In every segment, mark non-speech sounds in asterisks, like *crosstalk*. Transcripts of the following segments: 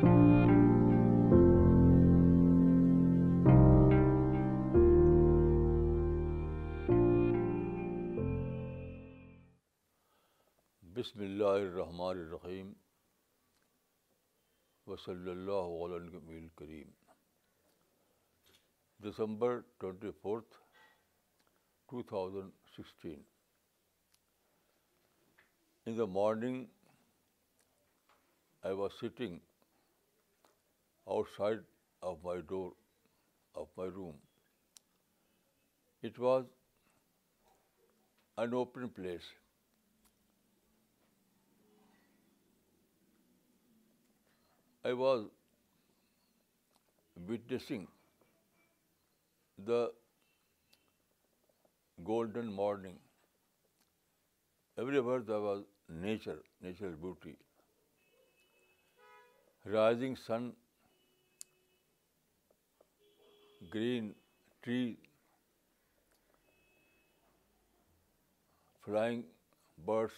بسم اللہ الرحمن الرحیم وصلی اللہ علیہ کریم December twenty fourth two thousand sixteen in the morning I was sitting outside of my door of my room. It was an open place. I was witnessing the golden morning. Everywhere there was nature, natural beauty. Rising sun green tree, flying birds,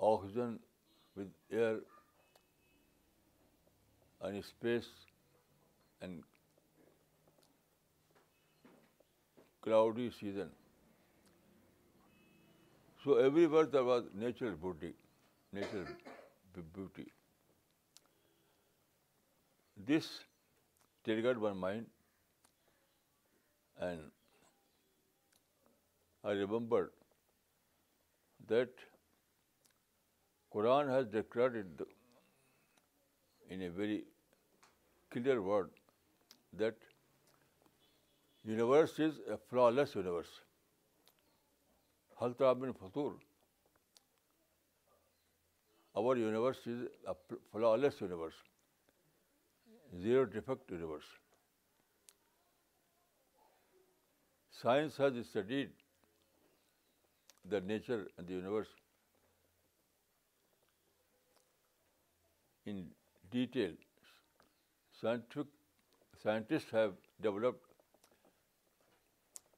oxygen with air and space and cloudy season. So everywhere there was natural beauty. This triggered one mind and I remember that Quran has declared in a very clear word that universe is a flawless universe حلطہ بن فتور over universe is a flawless universe zero defect universe. Science has studied the nature and the universe in detail. Scientists have developed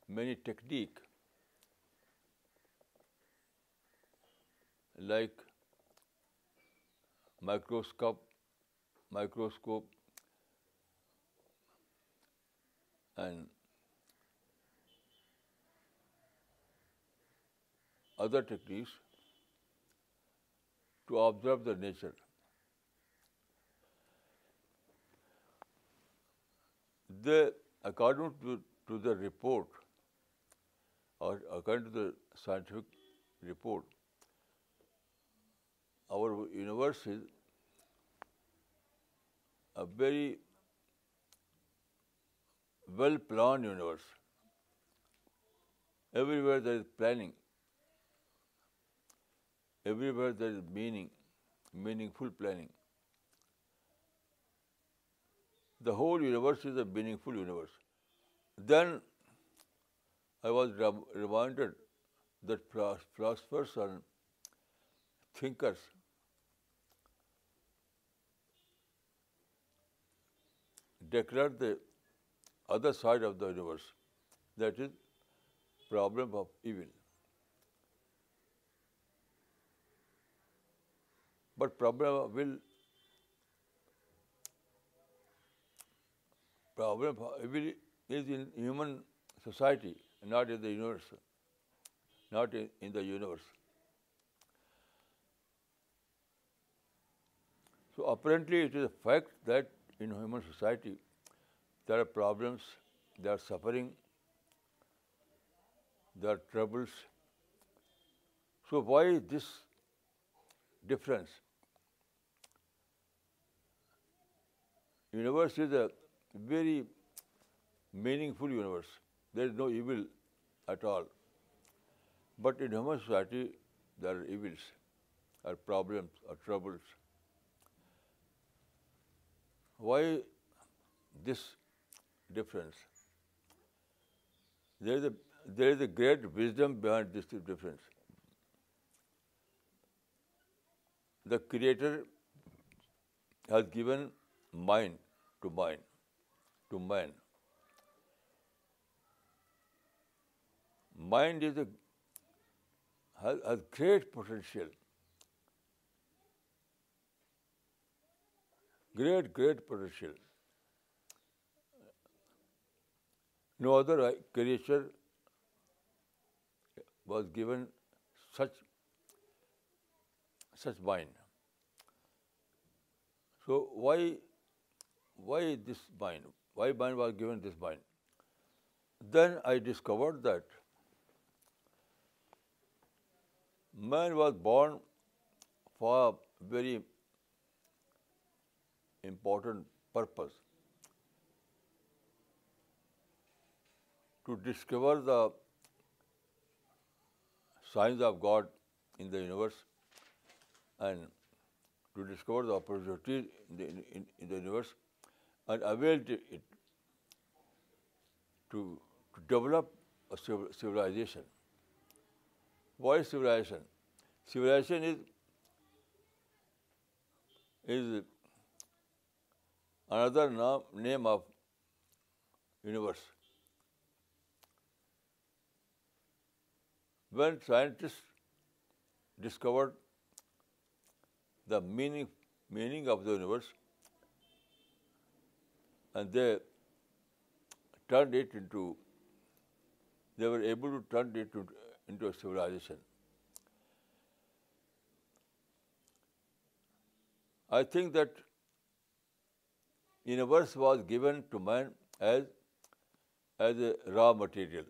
many techniques like microscope, and other techniques to observe the nature. They, according to the report, or according to the scientific report, our universe is a very well-planned universe. Everywhere there is planning. Everywhere there is meaning, meaningful planning. The whole universe is a meaningful universe. Then I was reminded that philosophers and thinkers declared the other side of the universe, that is problem of evil. But problem of evil is in human society, not in the universe, So apparently it is a fact that in human society there are problems, there are suffering, there are troubles. So why this difference? Universe is a very meaningful universe. There is no evil at all. But in human society, there are evils, or problems, or troubles. Why this difference. There is a great wisdom behind this difference. The Creator has given mind to man. Mind is has great potential. Great potential. No other uh, creature was given such bind. So why this bind? Why bind was given this bind? Then I discovered that man was born for a very important purpose. to discover the signs of God in the universe and to discover the opportunities in the universe and avail it to develop a civilization. What is civilization? Civilization is another name of universe. When scientists discovered the meaning of the universe, and they were able to turn it into a civilization. I think that universe was given to man as a raw material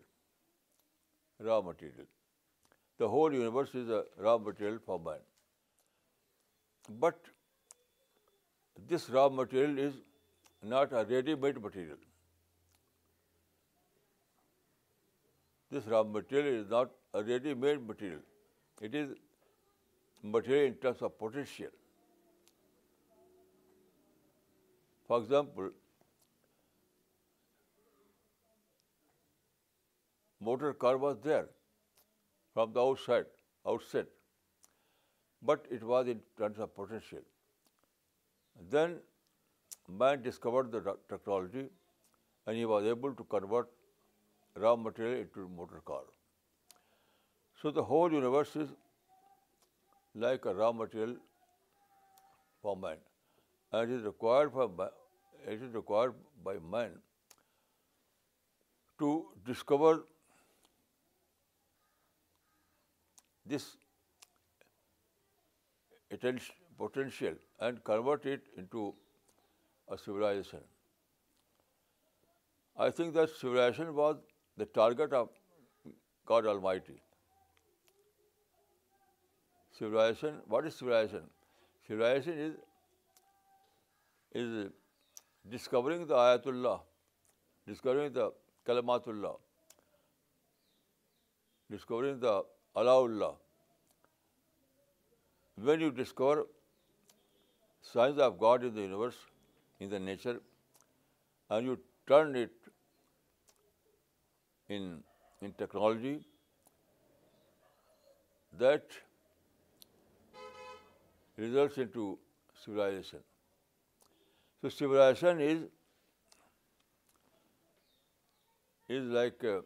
the whole universe is a raw material for man. But this raw material is not a ready-made material. This raw material is not a ready-made material. It is material in terms of potential. For example, motor car was there from the outset, but it was in terms of potential. Then man discovered the technology and he was able to convert raw material into a motor car. So the whole universe is like a raw material for man, and it is required by man to discover this potential and convert it into a civilization. I think that civilization was the target of God Almighty. Civilization, what is civilization? Civilization is discovering the Ayatullah, discovering the Kalamatullah, discovering the Alaullah. When you discover signs of God in the universe, in the nature, and you turn it in technology, that results into civilization. So civilization is like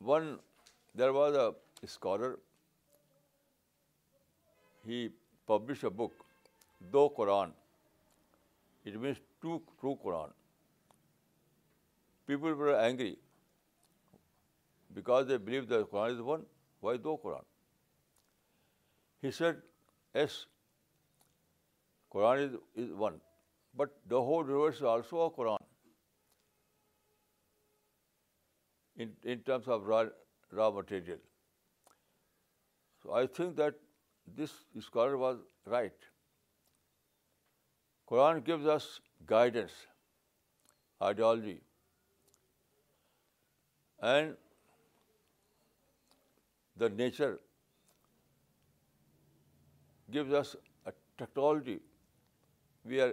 there was a scholar, he published a book, Do Quran. It means two true Quran. People were angry because they believe the Quran is one. Why Do Quran? He said, yes, Quran is one, but the whole universe is also a Quran. in terms of raw material. So I think that this scholar was right. Quran gives us guidance, ideology, and the nature gives us a technology. We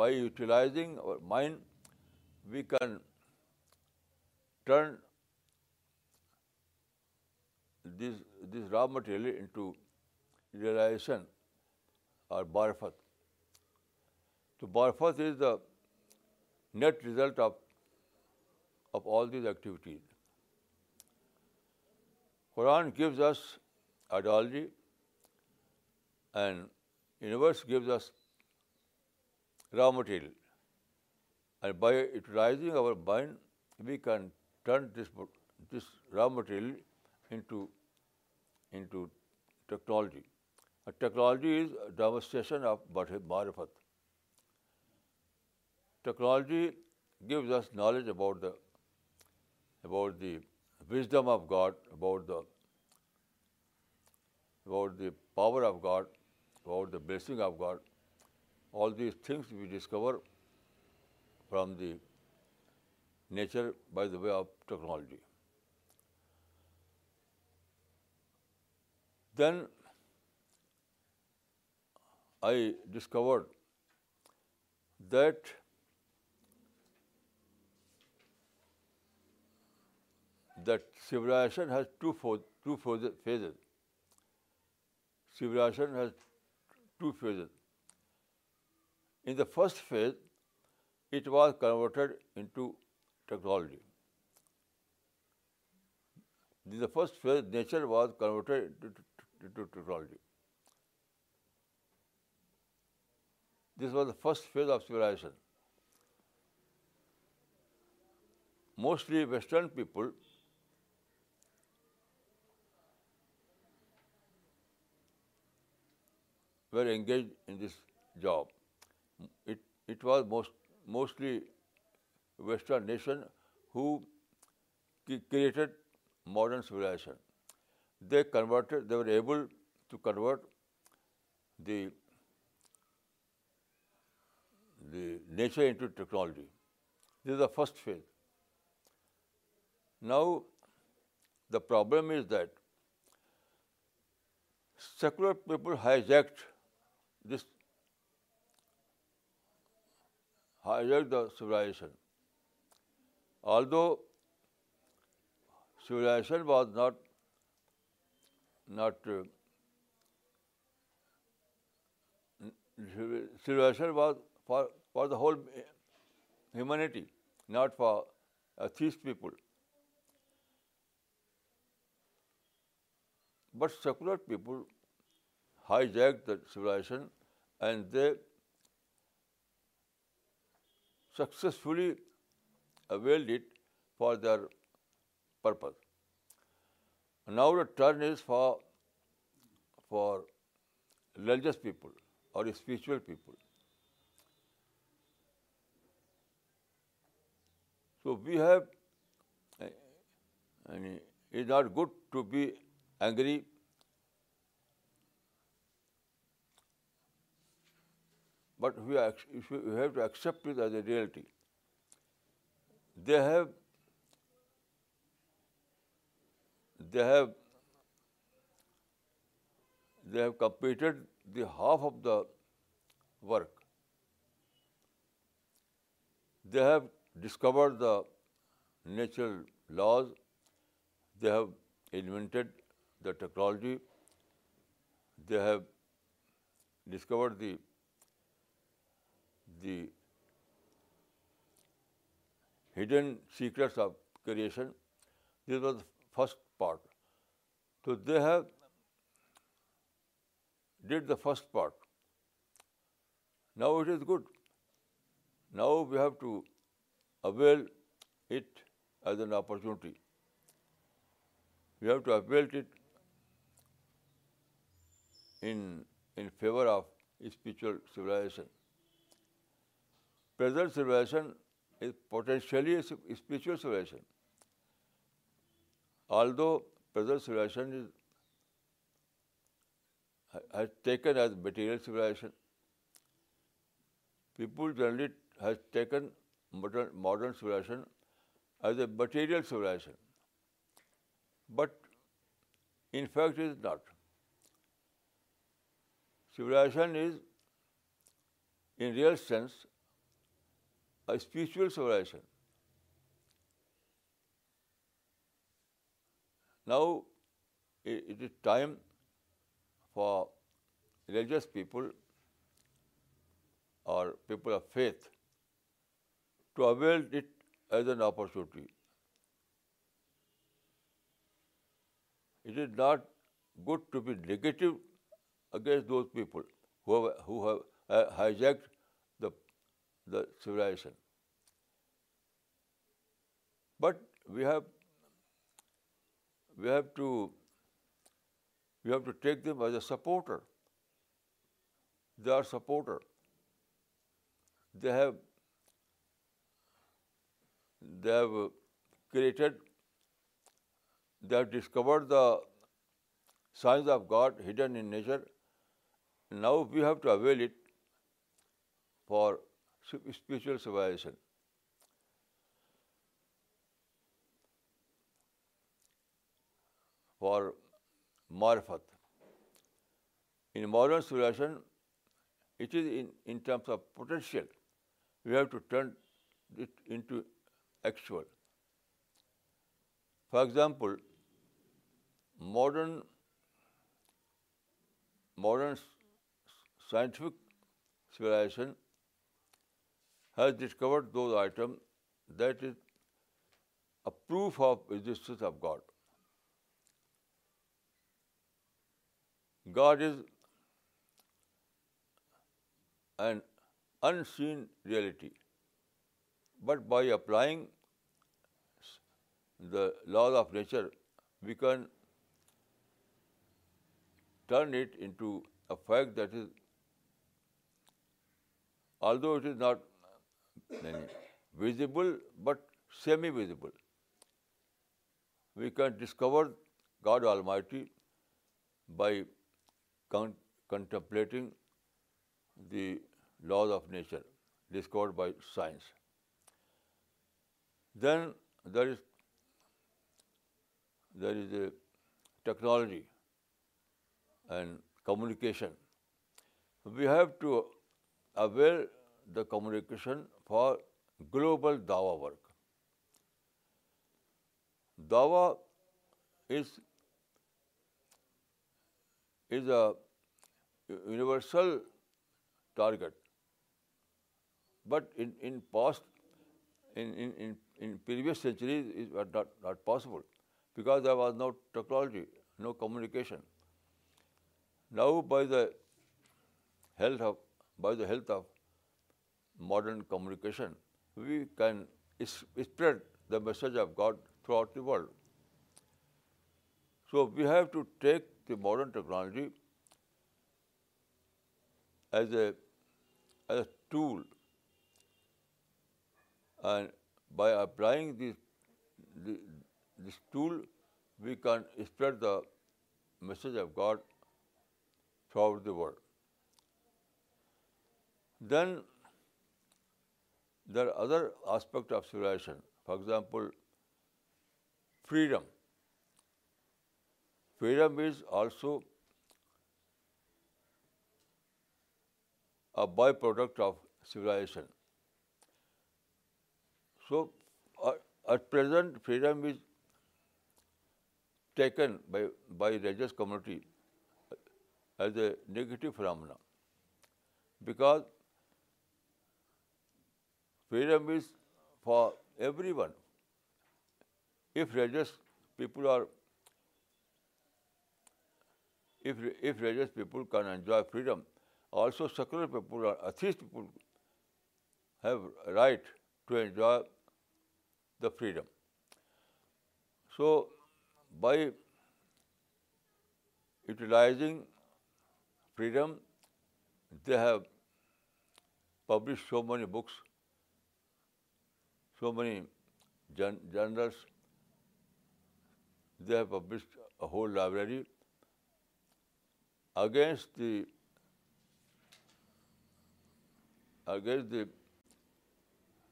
by utilizing our mind we can turn this raw material into realization or Marifat. So, Marifat is the net result of all these activities. Quran gives us ideology and universe gives us raw material. By utilizing our mind, we can turn this raw material into technology. A technology is a demonstration of Ma'rifat. Technology gives us knowledge about the wisdom of God, about the power of God, about the blessing of God. All these things we discover from the nature by the way of technology. Then I discovered that civilization has two phases. Civilization has two phases. In the first phase, it was converted into technology. The first phase, nature, was converted into technology. This was the first phase of civilization. Mostly Western people were engaged in this job. It was most mostly Western nation who created modern civilization. They were able to convert the nature into technology. This is the first phase. Now, the problem is that secular people hijacked this hijacked the civilization. Although civilization was uh, civilization was for the whole humanity, not for atheist uh, people. But secular people hijacked the civilization and they successfully availed it for their purpose. Now the turn is for religious people or spiritual people. So we have, eh, and it is not good to be angry but you have to accept it as a reality. They have completed the half of the work. They have discovered the natural laws. They have invented the technology. They have discovered the the hidden secrets of creation. This was the first part. So they have did the first part. Now it is good. Now we have to avail it as an opportunity. We have to avail it in favor of spiritual civilization present civilization is potentially a spiritual civilization. Although present civilization has taken as material civilization, people generally has taken modern civilization as a material civilization. But in fact, it is not. Civilization is, in real sense, a spiritual civilization. Now, it is time for religious people or people of faith to avail it as an opportunity. It is not good to be negative against those people who have uh, hijacked the civilization. But we have to take them as a supporter. They are supporter. They have discovered the signs of God hidden in nature. Now we have to avail it for spiritual civilization for معرفت in modern solution it is in terms of potential we have to turn actual for example modern modern scientific solution has discovered those items, that is a proof of existence of God. God is an unseen reality, but by applying the laws of nature, we can turn it into a fact that is, although it is not visible but semi-visible. We can discover God Almighty by contemplating the laws of nature discovered by science. Then there is a technology and communication. We have to avail the communication for global Dawah work. Dawah is a universal target, but in previous centuries it was not possible because there was no technology, no communication. Now, by the help of modern communication, we can spread the message of God throughout the world. So we have to take the modern technology as a tool, and by applying this tool, we can spread the message of God throughout the world. Then there are other aspects of civilization. For example, freedom. Freedom is also a byproduct of civilization. So, at present, freedom is taken by religious community as a negative phenomenon, because Freedom is for everyone. If religious people can enjoy freedom, also secular people or atheist people have a right to enjoy the freedom. So, by utilizing freedom, they have published so many books so many journals, they have published a whole library against the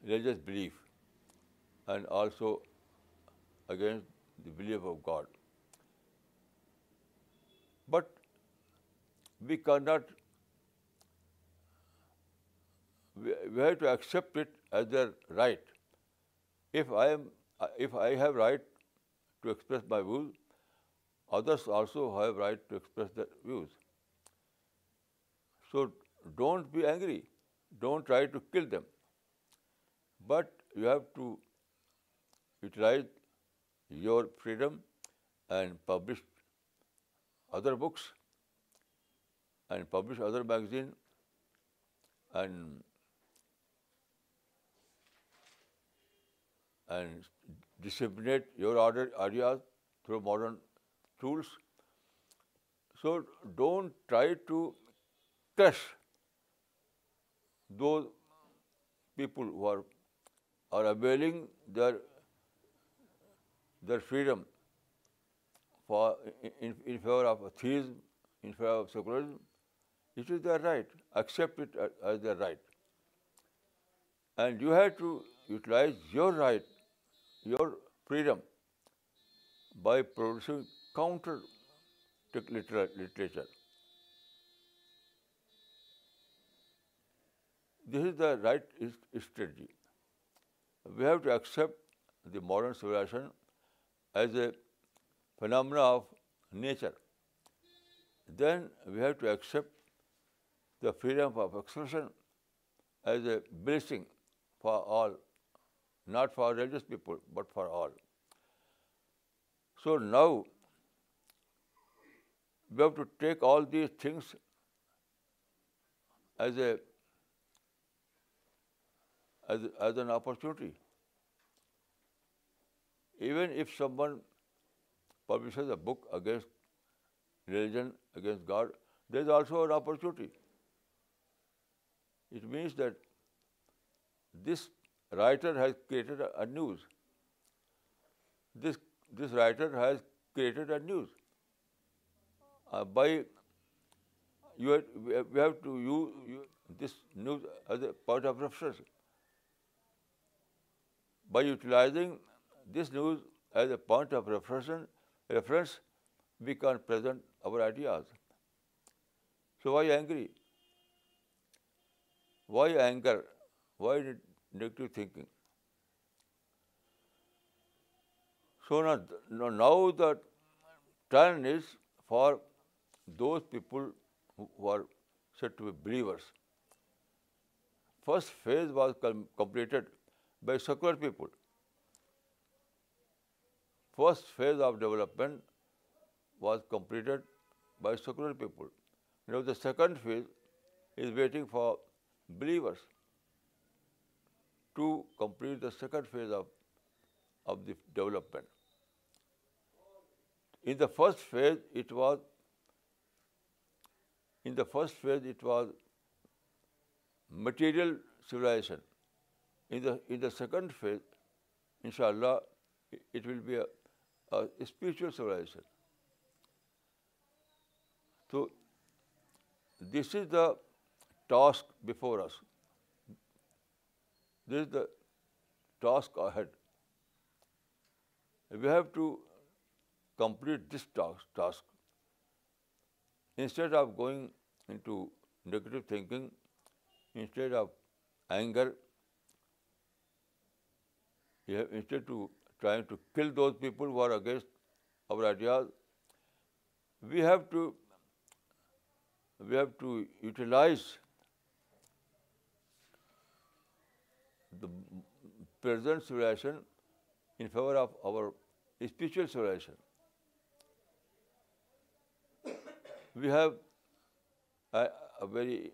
religious belief and also against the belief of God. But we cannot, we have to accept it as their right. Uh, if I have right to express my views, others also have right to express their views. So don't be angry, don't try to kill them, but you have to utilize your freedom and publish other books and publish other magazines and and disseminate your ideas through modern tools. So, don't try to crush those people who are availing their freedom in favor of atheism, in favor of secularism. It is their right. Accept it as their right. And you have to utilize your right your freedom by producing counter literature. This is the right strategy. We have to accept the modern civilization as a phenomena of nature. Then we have to accept the freedom of expression as a blessing for all not for religious people, but for all. So now, we have to take all these things as an opportunity. Even if someone publishes a book against religion, against God, there is also an opportunity. It means that this writer has created a news. This writer has created a news. Uh, we have to use this news as a part of reference. By utilizing this news as a point of reference, we can present our ideas. So why angry? Why anger? Why negative thinking. So now the turn is for those people who are said to be believers. First phase was completed by secular people. First phase of development was completed by secular people. Now the second phase is waiting for believers to complete the second phase of the development. In the first phase it was material civilization. In the second phase, inshallah, it will be a spiritual civilization. So this is the task before us. This is the task ahead. We have to complete this task. Instead of going into negative thinking, instead of anger, you have instead to trying to kill those people who are against our ideas, we have to utilize the present civilization in favor of our spiritual civilization. We have a very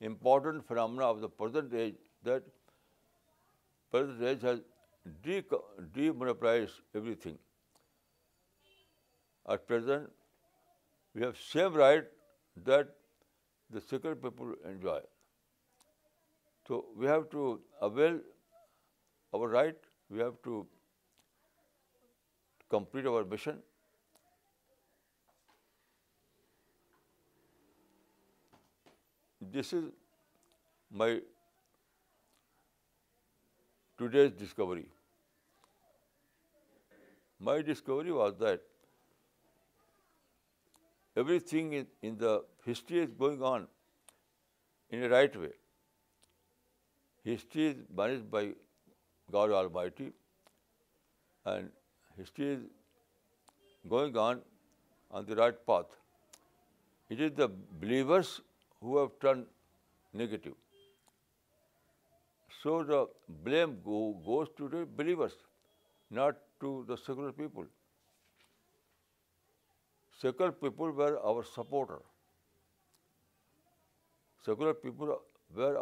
important phenomena of the present age, that present age has demonopolized everything. At present, we have same right that the secular people enjoy. So we have to avail our right, we have to complete our mission. This is my today's discovery. My discovery was that everything in the history is going on in a right way. History is managed by God Almighty, and history is going on the right path. It is the believers who have turned negative. So the blame goes to the believers, not to the secular people. Secular people were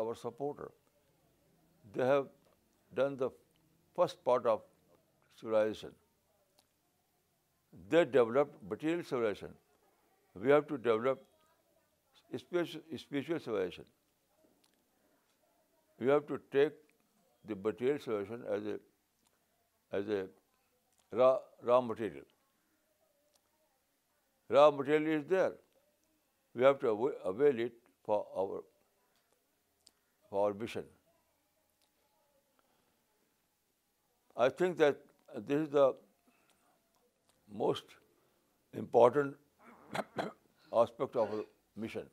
our supporter they have done the first part of civilization. They developed material civilization. We have to develop spiritual civilization. We have to take the material civilization as a raw material. Raw material is there. We have to avail it for our mission. I think that this is the most important *coughs* aspect of a mission.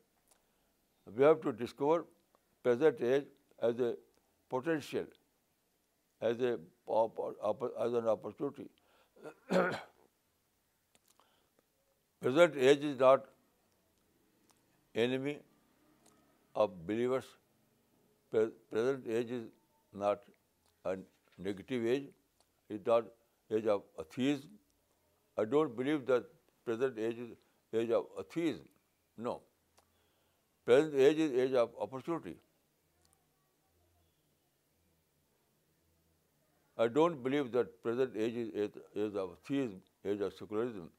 We have to discover present age as a potential, as an opportunity. *coughs* Present age is not enemy of believers. Present age is not an negative age is the age of atheism. I don't believe that present age is age of atheism. No. Present age is age of opportunity. I don't believe that present age is age of atheism, age of secularism.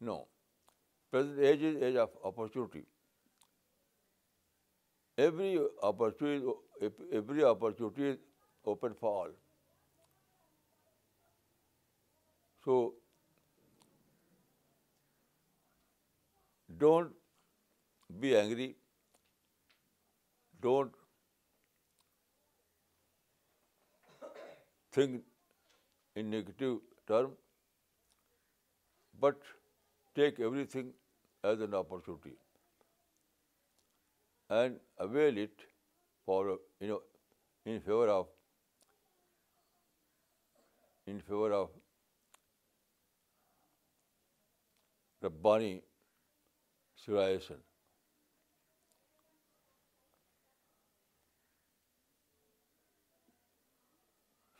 No. Present age is age of opportunity. Every opportunity is open for all. So, don't be angry, don't think in negative term, but take everything as an opportunity and avail it for, in favor of Rabbani civilization.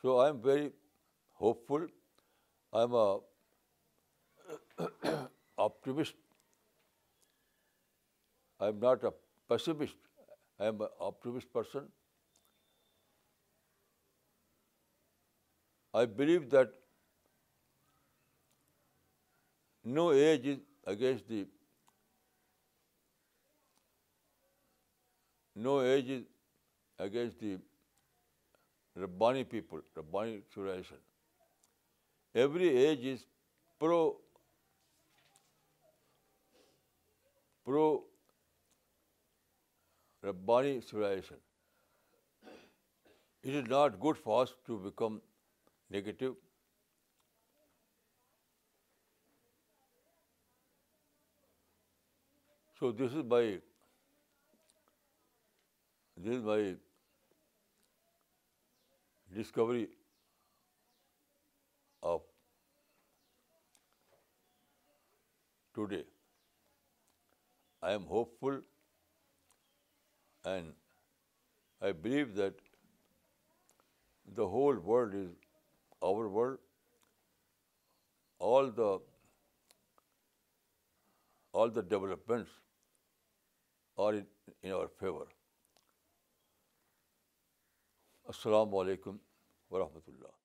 So I am very hopeful. I am a *coughs* optimist. I am not a pacifist I am optimist person I believe that no age is against the no age is against the Rabbani people Rabbani solution every age is pro pro the Bani civilization. It is not good for us to become negative. So this is my discovery of today. I am hopeful and I believe that the whole world is our world all the all the developments are in our favour السلام علیکم ورحمۃ اللہ